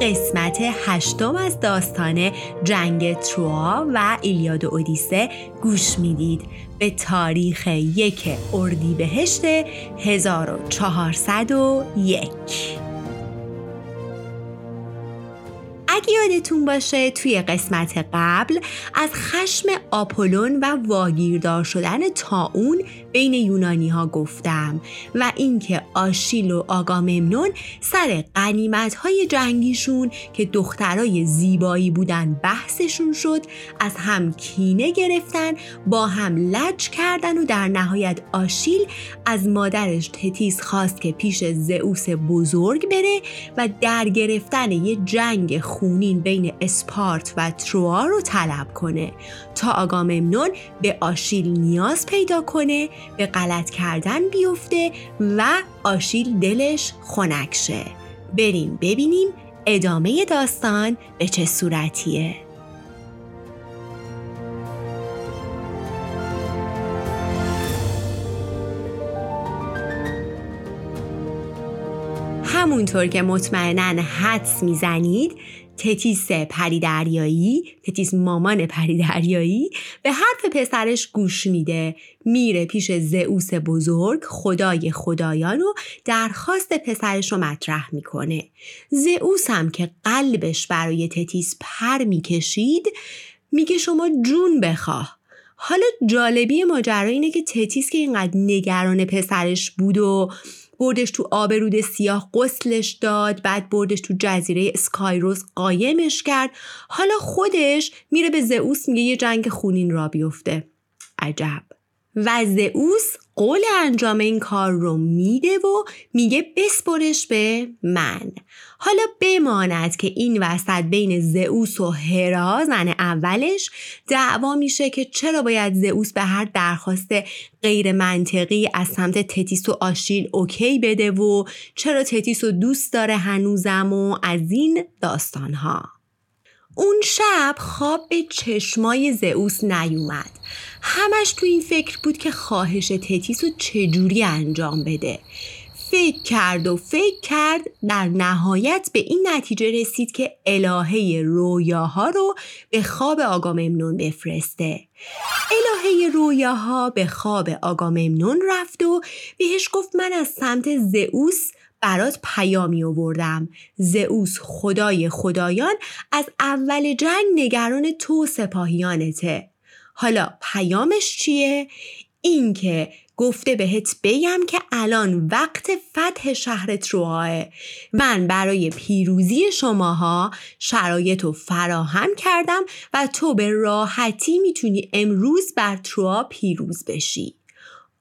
قسمت هشتم از داستان جنگ تروا و ایلیاد و اودیسه گوش می‌دید. به تاریخ یک اردیبهشت 1401 اگه یادتون باشه توی قسمت قبل از خشم آپولون و واگیردار شدن تاون بین یونانی ها گفتم و اینکه آشیل و آگاممنون سر قنیمت های جنگیشون که دخترای زیبایی بودن بحثشون شد از هم کینه گرفتن با هم لج کردن و در نهایت آشیل از مادرش تتیس خواست که پیش زئوس بزرگ بره و در گرفتن یه جنگ خونین بین اسپارت و تروا رو طلب کنه تا آگاممنون به آشیل نیاز پیدا کنه به غلط کردن بیفته و آشیل دلش خنک شه. بریم ببینیم ادامه داستان به چه صورتیه. همونطور که مطمئنا حدس می‌زنید تتیس پری دریایی تتیس مامان پری دریایی به حرف پسرش گوش میده. میره پیش زئوس بزرگ خدای خدایان و درخواست پسرش رو مطرح می‌کنه. زئوس هم که قلبش برای تتیس پر می‌کشید میگه شما جون بخواه. حالا جالبی ماجرا اینه که تتیس که اینقدر نگران پسرش بود و بردش تو آب رود سیاه قسلش داد بعد بردش تو جزیره اسکایروس قایمش کرد. حالا خودش میره به زئوس میگه یه جنگ خونین را بیفته. عجب. و زئوس قول انجام این کار رو میده و میگه بسپرش به من. حالا بماند که این وسط بین زئوس و هرا زن اولش دعوا میشه که چرا باید زئوس به هر درخواست غیر منطقی از سمت تتیس و آشیل اوکی بده و چرا تتیس رو دوست داره هنوزم و از این داستانها. اون شب خواب به چشمای زئوس نیومد. همش تو این فکر بود که خواهش تتیس رو چجوری انجام بده. فکر کرد و فکر کرد در نهایت به این نتیجه رسید که الهه رویاها رو به خواب آگاممنون بفرسته. الهه رویاها به خواب آگاممنون رفت و بهش گفت من از سمت زئوس برات پیامی آوردم. زئوس خدای خدایان از اول جنگ نگران تو سپاهیانته. حالا پیامش چیه؟ اینکه گفته بهت بگم که الان وقت فتح شهر ترواه من برای پیروزی شماها شرایط رو فراهم کردم و تو به راحتی می‌تونی امروز بر تروا پیروز بشی.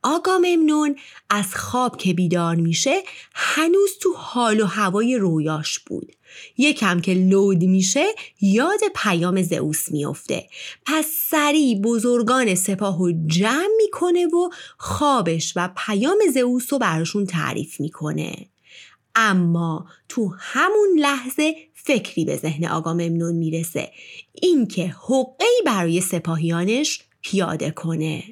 آگاممنون از خواب که بیدار میشه هنوز تو حال و هوای رویاش بود. یکم که لود میشه یاد پیام زئوس میافته پس سریع بزرگان سپاه و جمع می‌کنه و خوابش و پیام زئوس رو براشون تعریف می‌کنه. اما تو همون لحظه فکری به ذهن آقا ممنون می‌رسه. اینکه حقی برای سپاهیانش پیاده کنه.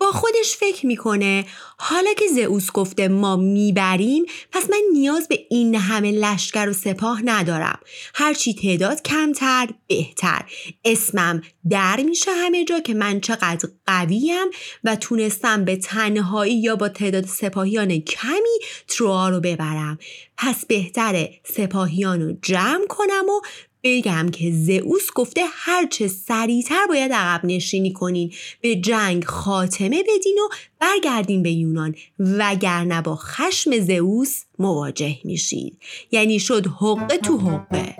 با خودش فکر می‌کنه. حالا که زئوس گفته ما می‌بریم پس من نیاز به این همه لشکر و سپاه ندارم. هرچی تعداد کمتر بهتر. اسمم در میشه همه جا که من چقدر قویم و تونستم به تنهایی یا با تعداد سپاهیان کمی تروا رو ببرم. پس بهتره سپاهیان رو جمع کنم و بگم که زئوس گفته هرچه سریعتر باید عقب نشینی کنین به جنگ خاتمه بدین و برگردین به یونان. وگرنه با خشم زئوس مواجه میشید یعنی شد حقه تو حقه.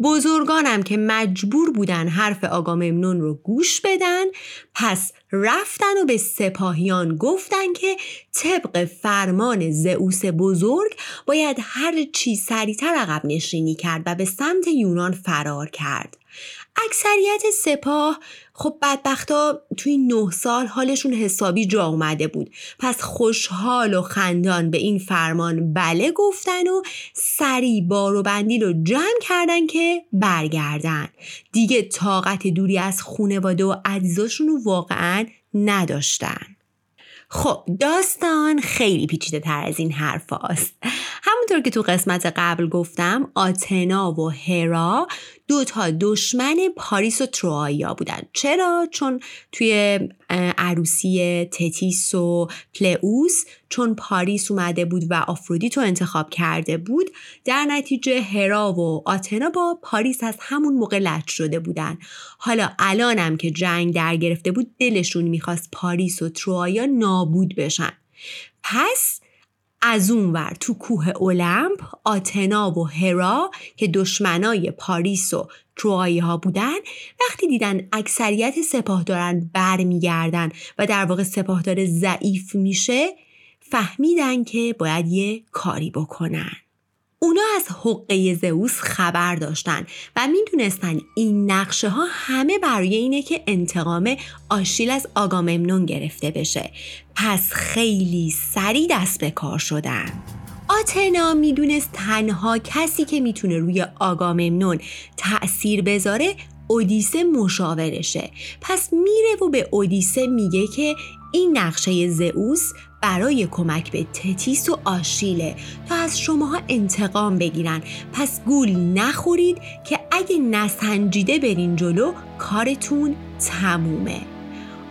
بزرگانم که مجبور بودن حرف آگاممنون رو گوش بدن پس رفتن و به سپاهیان گفتن که طبق فرمان زئوس بزرگ باید هر چی سریعتر عقب نشینی کرد و به سمت یونان فرار کرد. اکثریت سپاه خب بدبختا توی نه سال حالشون حسابی جا اومده بود. پس خوشحال و خندان به این فرمان بله گفتن و سری بار و بندیل رو جمع کردن که برگردن. دیگه طاقت دوری از خونواده و عزیزاشون رو واقعا نداشتن. خب داستان خیلی پیچیده تر از این حرف هاست. همونطور که تو قسمت قبل گفتم آتنا و هرا دو تا دشمن پاریس و تروآیا بودن. چرا؟ چون توی عروسی تتیس و پلئوس چون پاریس اومده بود و آفرودیت رو انتخاب کرده بود در نتیجه هرا و آتنا با پاریس از همون موقع لج شده بودن. حالا الانم که جنگ در گرفته بود دلشون می‌خواست پاریس و تروآیا نابود بشن. پس از اون ور تو کوه اولمپ آتنا و هرا که دشمنای پاریس و تروایی ها بودن وقتی دیدن اکثریت سپاهداران برمیگردن و در واقع سپاهدار ضعیف میشه فهمیدن که باید یه کاری بکنن. اونا از حقه زئوس خبر داشتن و می‌دونستن این نقشه ها همه برای اینه که انتقام آشیل از آگاممنون گرفته بشه. پس خیلی سریع دست به کار شدن. آتنا می‌دونست تنها کسی که می‌تونه روی آگاممنون تأثیر بذاره اودیسه مشاورشه. پس میره و به اودیسه میگه که این نقشه زئوس برای کمک به تتیس و آشیله تا از شماها انتقام بگیرن. پس گول نخورید که اگه نسنجیده برین جلو کارتون تمومه.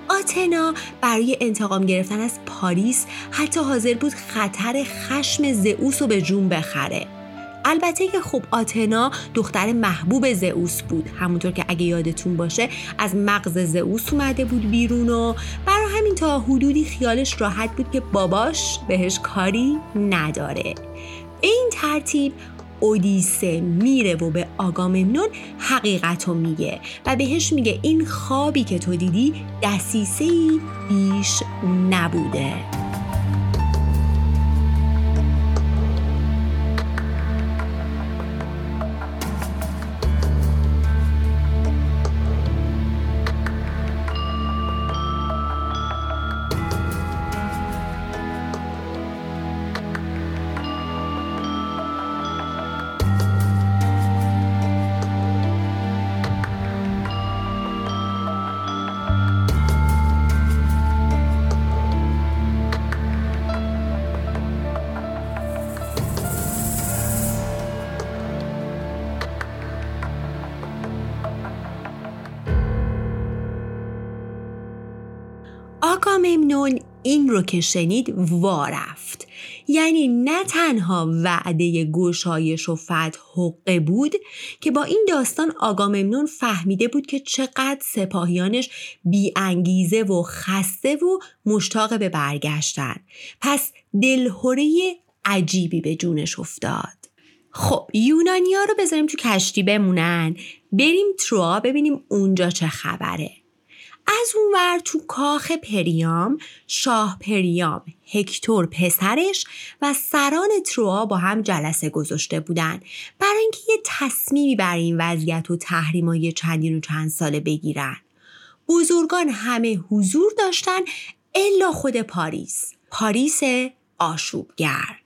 آتنا برای انتقام گرفتن از پاریس حتی حاضر بود خطر خشم زئوس رو به جون بخره. البته که خب آتنا دختر محبوب زئوس بود. همونطور که اگه یادتون باشه از مغز زئوس اومده بود بیرون و برای همین تا حدودی خیالش راحت بود که باباش بهش کاری نداره. این ترتیب اودیسه میره و به آگاممنون حقیقت رو میگه و بهش میگه این خوابی که تو دیدی دسیسه بیش نبوده. آگاممنون این رو که شنید وارفت یعنی نه تنها وعده گشایش و فتح حقه بود که با این داستان آگاممنون فهمیده بود که چقدر سپاهیانش بیانگیزه و خسته و مشتاق به برگشتن. پس دلهوره عجیبی به جونش افتاد. خب یونانیا رو بذاریم تو کشتی بمونن. بریم تروا ببینیم اونجا چه خبره. از اونور تو کاخ پریام شاه پریام هکتور پسرش و سران تروا با هم جلسه گذاشته بودن. برای اینکه یه تصمیمی بر این وضعیت و تحریمای چندین و چند ساله بگیرن. بزرگان همه حضور داشتن الا خود پاریس. پاریس آشوبگر.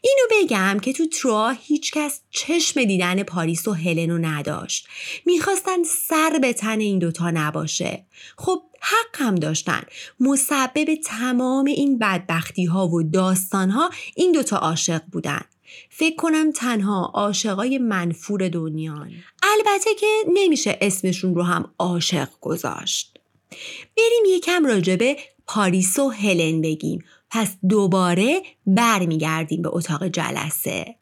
اینو بگم که تو تروا هیچکس چشم دیدن پاریس و هلنو نداشت. می‌خواستن سر به تن این دوتا نباشه. خب حق هم داشتن. مسبب تمام این بدبختی ها و داستان ها این دوتا عاشق بودن. فکر کنم تنها عاشقای منفور دنیان. البته که نمیشه اسمشون رو هم عاشق گذاشت. بریم یکم راجبه پاریس و هلن بگیم. پس دوباره برمیگردیم به اتاق جلسه.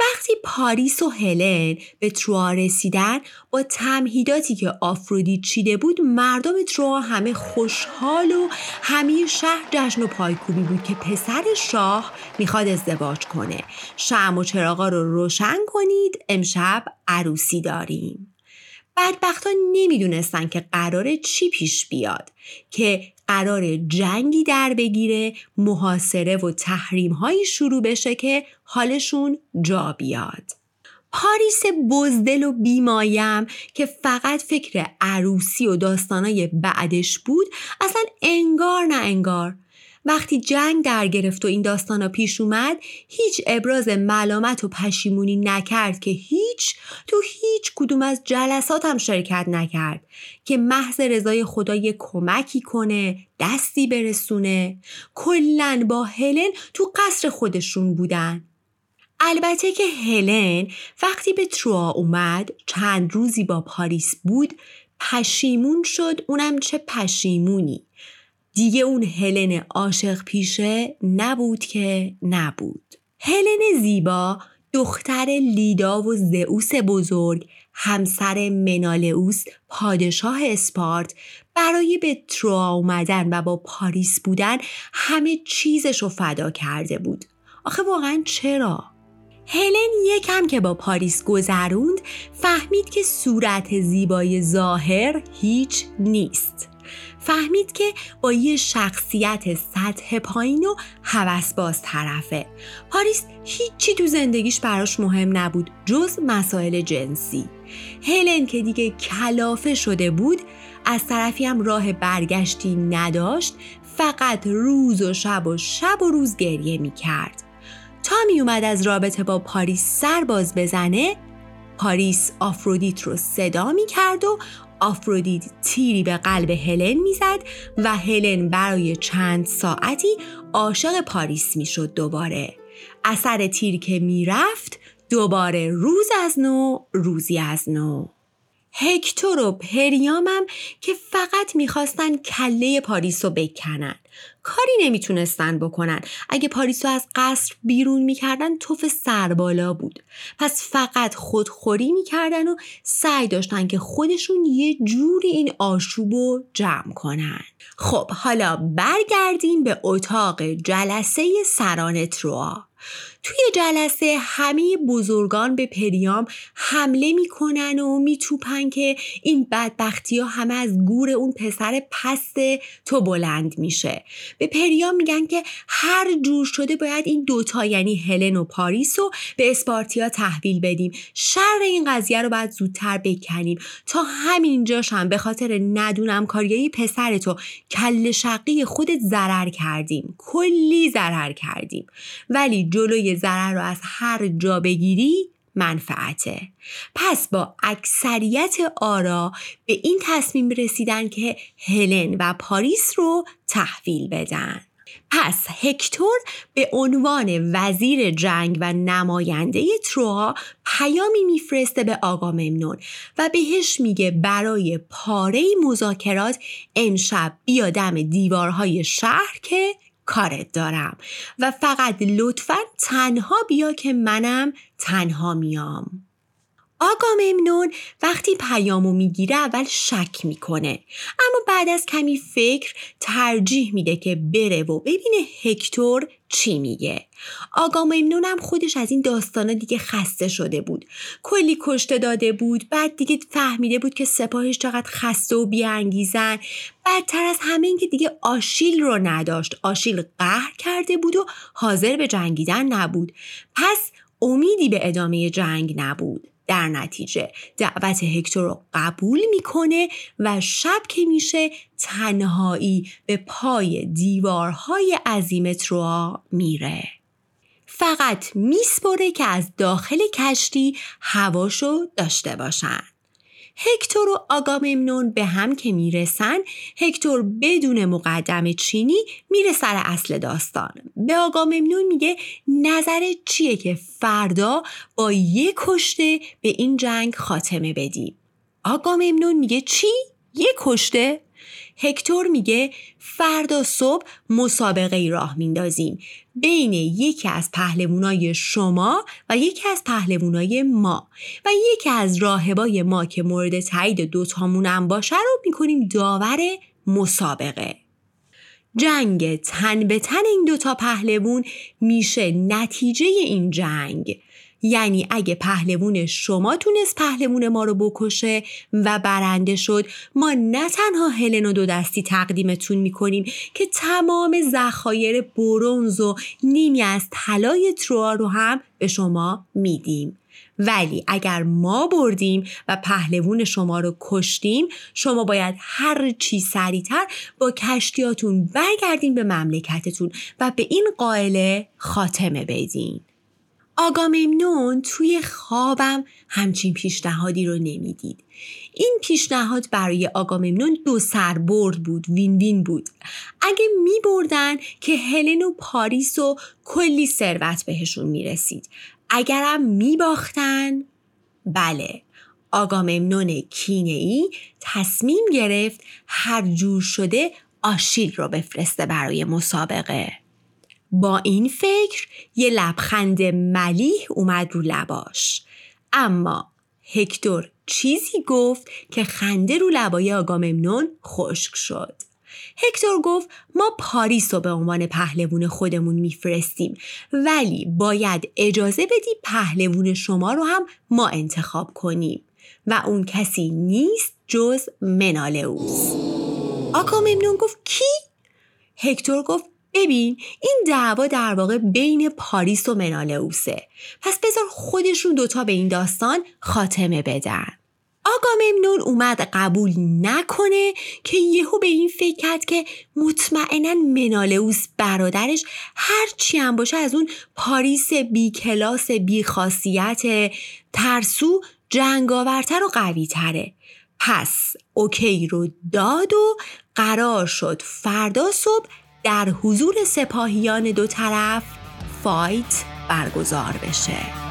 وقتی پاریس و هلن به تروا رسیدن با تمهیداتی که آفرودیت چیده بود مردم تروا همه خوشحال و همه شهر جشن و پایکوبی بود که پسر شاه می‌خواد ازدواج کنه. شم و چراغا رو روشن کنید امشب عروسی داریم. بدبختان نمی‌دونستن که قراره چی پیش بیاد که قرار جنگی در بگیره محاصره و تحریم هایی شروع بشه که حالشون جا بیاد. پاریس بزدل و بیمایم که فقط فکر عروسی و داستانای بعدش بود اصلا انگار نه انگار. وقتی جنگ در گرفت و این داستانا پیش اومد هیچ ابراز ملامت و پشیمونی نکرد که هیچ تو هیچ کدوم از جلسات هم شرکت نکرد که محض رضای خدا یه کمکی کنه دستی برسونه. کلا با هلن تو قصر خودشون بودن. البته که هلن وقتی به تروا اومد چند روزی با پاریس بود پشیمون شد اونم چه پشیمونی. دیگه اون هلن عاشق پیشه نبود که نبود. هلن زیبا دختر لیدا و زئوس بزرگ همسر منالئوس پادشاه اسپارت برای به تروا اومدن و با پاریس بودن همه چیزش رو فدا کرده بود. آخه واقعا چرا؟ هلن یکم که با پاریس گذروند فهمید که صورت زیبای ظاهر هیچ نیست. فهمید که با یه شخصیت سطح پایین و باز طرفه. پاریس هیچی تو زندگیش براش مهم نبود جز مسائل جنسی. هلن که دیگه کلافه شده بود از طرفی هم راه برگشتی نداشت فقط روز و شب و شب و روز گریه می کرد تا می اومد از رابطه با پاریس سر باز بزنه پاریس آفرودیت رو صدا می کرد و آفرودیت تیری به قلب هلن می‌زد و هلن برای چند ساعتی عاشق پاریس می‌شد دوباره. اثر تیر که می‌رفت دوباره روز از نو روزی از نو. هکتور و پریامم که فقط می‌خواستن کله پاریس رو بکنن. کاری نمی‌تونستن بکنن. اگه پاریس رو از قصر بیرون می‌کردن توف سربالا بود. پس فقط خودخوری می‌کردن و سعی داشتن که خودشون یه جوری این آشوب رو جمع کنن. خب حالا برگردیم به اتاق جلسه سران تروا توی جلسه همه بزرگان به پریام حمله می‌کنن و میتوپن که این بدبختی ها همه از گور اون پسر پست تو بلند میشه. به پریام میگن که هر جور شده باید این دوتا یعنی هلن و پاریس رو به اسپارتیا تحویل بدیم. شر این قضیه رو باید زودتر بکنیم. تا همینجاش هم به خاطر ندونم کاریایی پسر تو کل شقی خودت ضرر کردیم. کلی ضرر کردیم. ولی جلوی ضرر رو از هر جا بگیری منفعته. پس با اکثریت آرا به این تصمیم رسیدن که هلن و پاریس رو تحویل بدن. پس هکتور به عنوان وزیر جنگ و نماینده تروها پیامی میفرسته به آقا ممنون و بهش میگه برای پاره مذاکرات امشب بیا دم دیوارهای شهر که کارت دارم. و فقط لطفا تنها بیا که منم تنها میام. آقا ممنون. وقتی پیامو می‌گیره اول شک می‌کنه. اما بعد از کمی فکر ترجیح میده که بره و ببینه هکتور چی میگه. آقا ممنون هم خودش از این داستانا دیگه خسته شده بود. کلی کشته داده بود بعد دیگه فهمیده بود که سپاهش چقدر خسته و بیانگیزن. بدتر از همه این که دیگه آشیل رو نداشت. آشیل قهر کرده بود و حاضر به جنگیدن نبود. پس امیدی به ادامه جنگ نبود. در نتیجه. دعوت هکتور رو قبول می‌کنه و شب که میشه تنهایی به پای دیوارهای عظیم تروا میره. فقط میسپره که از داخل کشتی هواشو داشته باشن. هکتور و آگاممنون به هم که می‌رسن هکتور بدون مقدم چینی میره سر اصل داستان به آگاممنون میگه نظر چیه که فردا با یه کشته به این جنگ خاتمه بدیم آگاممنون میگه چی؟ یه کشته؟ هکتور میگه فردا صبح مسابقه ای راه میندازیم. بین یکی از پهلوانای شما و یکی از پهلوانای ما. و یکی از راهبای ما که مورد تایید دوتامون هم باشه رو می‌کنیم داور مسابقه. جنگ تن به تن این دوتا پهلوون میشه نتیجه این جنگ. یعنی اگه پهلوون شما تونست پهلوون ما رو بکشه و برنده شد ما نه تنها هلن و دو دستی تقدیمتون می‌کنیم که تمام ذخایر برونز و نیمی از طلای تروا رو هم به شما میدیم. ولی اگر ما بردیم و پهلوون شما رو کشتیم شما باید هر چی سریعتر با کشتیاتون برگردین به مملکتتون و به این قائله خاتمه بدین. آگاممنون توی خوابم همچین پیشنهادی رو نمی‌دید. این پیشنهاد برای آگاممنون دو سربرد بود وین وین بود. اگه می بردن که هلن و پاریس و کلی ثروت بهشون می رسید اگرم می باختن بله. آگاممنون کینه ای تصمیم گرفت هر جور شده آشیل رو بفرسته برای مسابقه. با این فکر یه لبخند ملیح اومد رو لباش. اما هکتور چیزی گفت که خنده رو لبای آگاممنون خشک شد. هکتور گفت ما پاریس رو به عنوان پهلوون خودمون میفرستیم ولی باید اجازه بدی پهلوون شما رو هم ما انتخاب کنیم و اون کسی نیست جز منالئوس آگاممنون گفت کی؟ هکتور گفت ببین این دعوا در واقع بین پاریس و منالئوسه. پس بذار خودشون دوتا به این داستان خاتمه بدن. آگاممنون اومد قبول نکنه که یهو به این فکر کرد که مطمئنا منالئوس برادرش هرچی هم باشه از اون پاریس بی کلاس بی خاصیت ترسو جنگاورتر و قوی تره پس OK رو داد و قرار شد فردا صبح در حضور سپاهیان دو طرف fight برگزار بشه.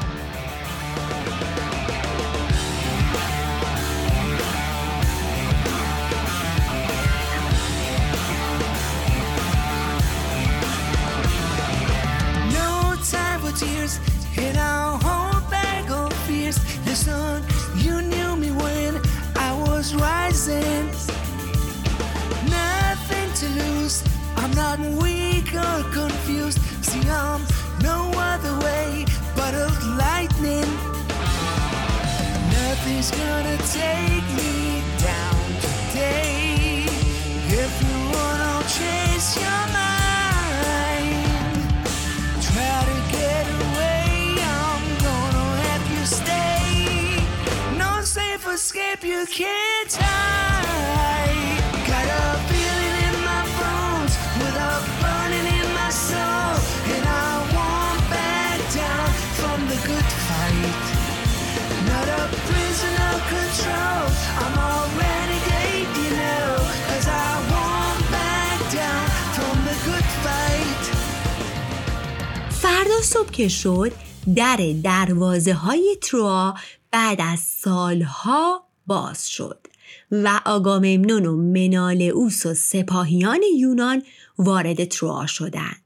فردا صبح که شد در دروازه های تروا بعد از سالها باز شد و آگاممنون و منالئوس و سپاهیان یونان وارد تروا شدند.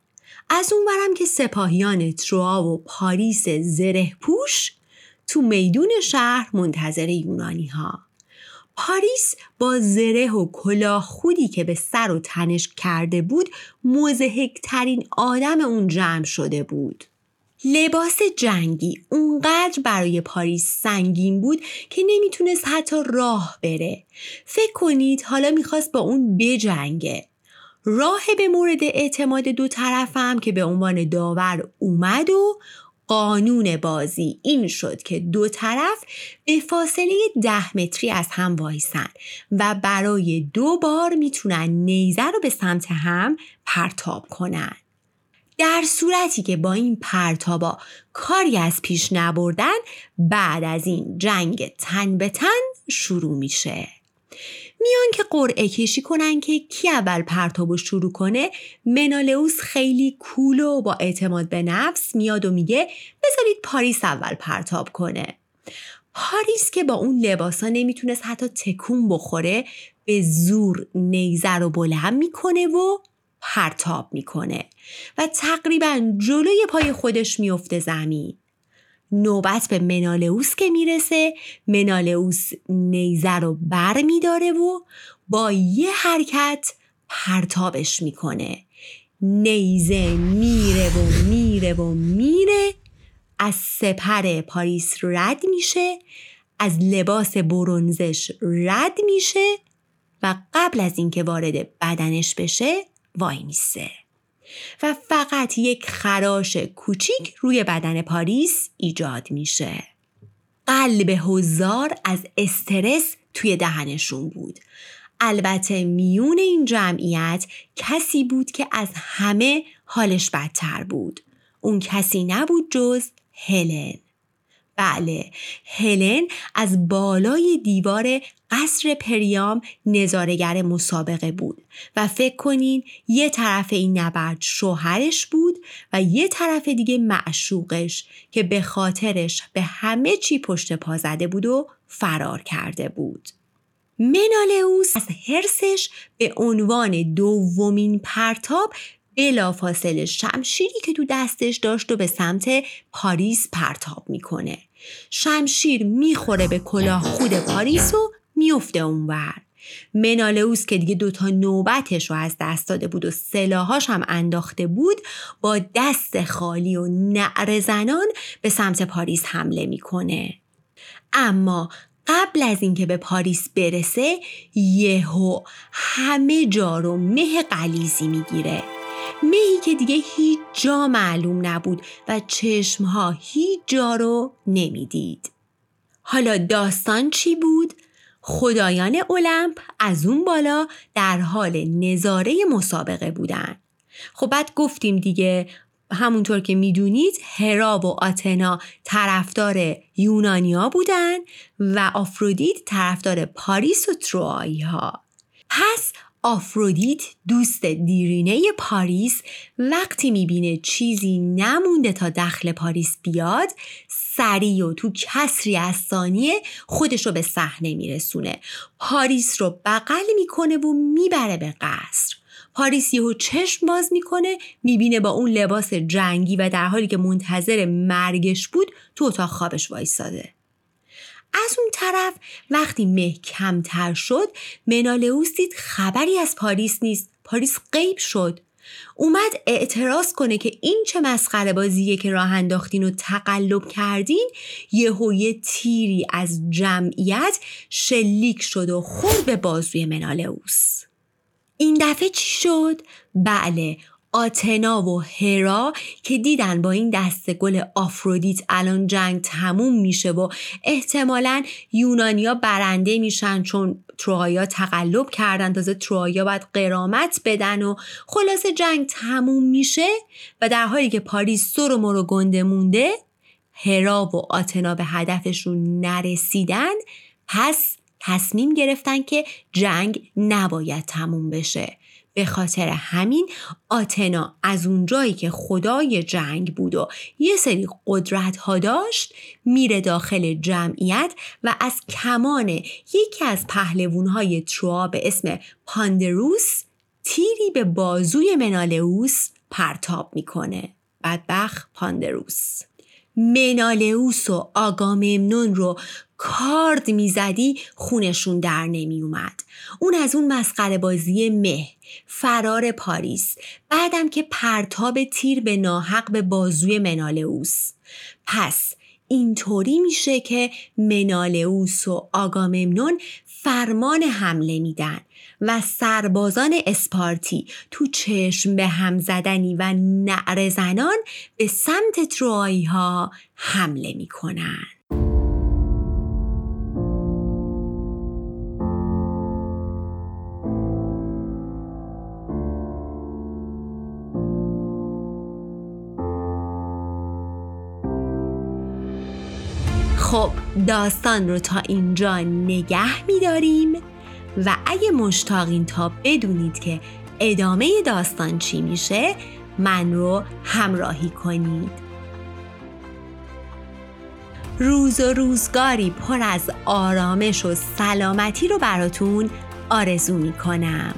از اونورم که سپاهیان تروا و پاریس زره پوش تو میدون شهر منتظر یونانی ها. پاریس با زره و کلاه خودی که به سر و تنش کرده بود مزهکترین آدم اون جمع شده بود. لباس جنگی اونقدر برای پاریس سنگین بود که نمی‌تونست حتی راه بره. فکر کنید حالا می‌خواست با اون بجنگه. راه به مورد اعتماد دو طرفم که به عنوان داور اومد و قانون بازی این شد که دو طرف به فاصله ده متری از هم وایسن و برای دو بار می‌تونن نیزه رو به سمت هم پرتاب کنن. در صورتی که با این پرتابا کاری از پیش نبردن بعد از این جنگ تن به تن شروع میشه. میان که قرعه کشی کنن که کی اول پرتابو شروع کنه منالئوس خیلی کول و با اعتماد به نفس میاد و میگه بذارید پاریس اول پرتاب کنه پاریس که با اون لباسا نمی‌تونست حتی تکون بخوره به زور نیزه رو بلند می‌کنه و پرتاب می‌کنه و تقریبا جلوی پای خودش میفته زمین. نوبت به منالئوس که می‌رسه منالئوس نیزه رو بر میداره و با یه حرکت پرتابش می‌کنه. نیزه میره و میره و میره از سپر پاریس رد میشه از لباس برونزش رد میشه و قبل از اینکه وارد بدنش بشه وای میسه. و فقط یک خراش کوچیک روی بدن پاریس ایجاد میشه. قلب هزار از استرس توی دهنشون بود. البته میون این جمعیت کسی بود که از همه حالش بدتر بود. اون کسی نبود جز هلن. بله هلن از بالای دیوار قصر پریام نظارگر مسابقه بود و فکر کنین یه طرف این نبرد شوهرش بود و یه طرف دیگه معشوقش که به خاطرش به همه چی پشت پا زده بود و فرار کرده بود. منالئوس از هرسش به عنوان دومین پرتاب بلافاصله شمشیری که تو دستش داشت و به سمت پاریس پرتاب می‌کنه شمشیر می‌خوره به کلاه خود پاریس و میفته اونور منالئوس که دیگه دوتا نوبتش رو از دست داده بود و سلاحاش هم انداخته بود با دست خالی و نعر زنان به سمت پاریس حمله می‌کنه اما قبل از اینکه به پاریس برسه یهو همه جا رو مه قلیزی می‌گیره مهی که دیگه هیچ جا معلوم نبود و چشمها هیچ جا رو نمی‌دید. حالا داستان چی بود؟ خدایان المپ از اون بالا در حال نظاره مسابقه بودن. خب بعد گفتیم دیگه همونطور که می‌دونید هرا و آتنا طرفدار یونانیا بودن و آفرودیت طرفدار پاریس و تروایی ها. پس آفرودیت دوست دیرینه پاریس وقتی می‌بینه چیزی نمونده تا دخل پاریس بیاد سریع و تو کسری از ثانیه خودش رو به صحنه میرسونه. پاریس رو بغل می‌کنه و می‌بره به قصر. پاریس یهو چشم باز می‌کنه می‌بینه با اون لباس جنگی و در حالی که منتظر مرگش بود تو اتاق خوابش وایستاده از اون طرف وقتی مه کمتر شد منالئوس دید خبری از پاریس نیست. پاریس غیب شد. اومد اعتراض کنه که این چه مسخره بازیه که راه انداختین و تقلب کردین یهو یه تیری از جمعیت شلیک شد و خورد به بازوی منالئوس. این دفعه چی شد؟ بله آتنا و هرا که دیدن با این دست گل آفرودیت الان جنگ تموم میشه و احتمالا یونانیا برنده میشن چون ترویا تقلب کردن. تازه ترویا باید قرامت بدن و خلاصه جنگ تموم میشه و در حالی که پاریس سر و مرو گنده مونده هرا و آتنا به هدفشون نرسیدن. پس تصمیم گرفتن که جنگ نباید تموم بشه. به خاطر همین آتنا از اونجایی که خدای جنگ بود و یه سری قدرت ها داشت میره داخل جمعیت و از کمان یکی از پهلوون های تروا به اسم پاندروس تیری به بازوی منالئوس پرتاب می‌کنه. بدبخ پاندروس. منالئوس و آگاممنون رو کارد می‌زدی خونشون در نمی اومد. اون از اون مسخره بازی مه فرار پاریس. بعدم که پرتاب تیر به ناحق به بازوی منالئوس. پس اینطوری میشه که منالئوس و آگاممنون فرمان حمله میدن و سربازان اسپارتی تو چشم به هم زدنی و نعر زنان به سمت تروایی ها حمله می‌کنن. خب داستان رو تا اینجا نگه میداریم و اگه مشتاقین تا بدونید که ادامه داستان چی میشه من رو همراهی کنید. روز و روزگاری پر از آرامش و سلامتی رو براتون آرزو می‌کنم.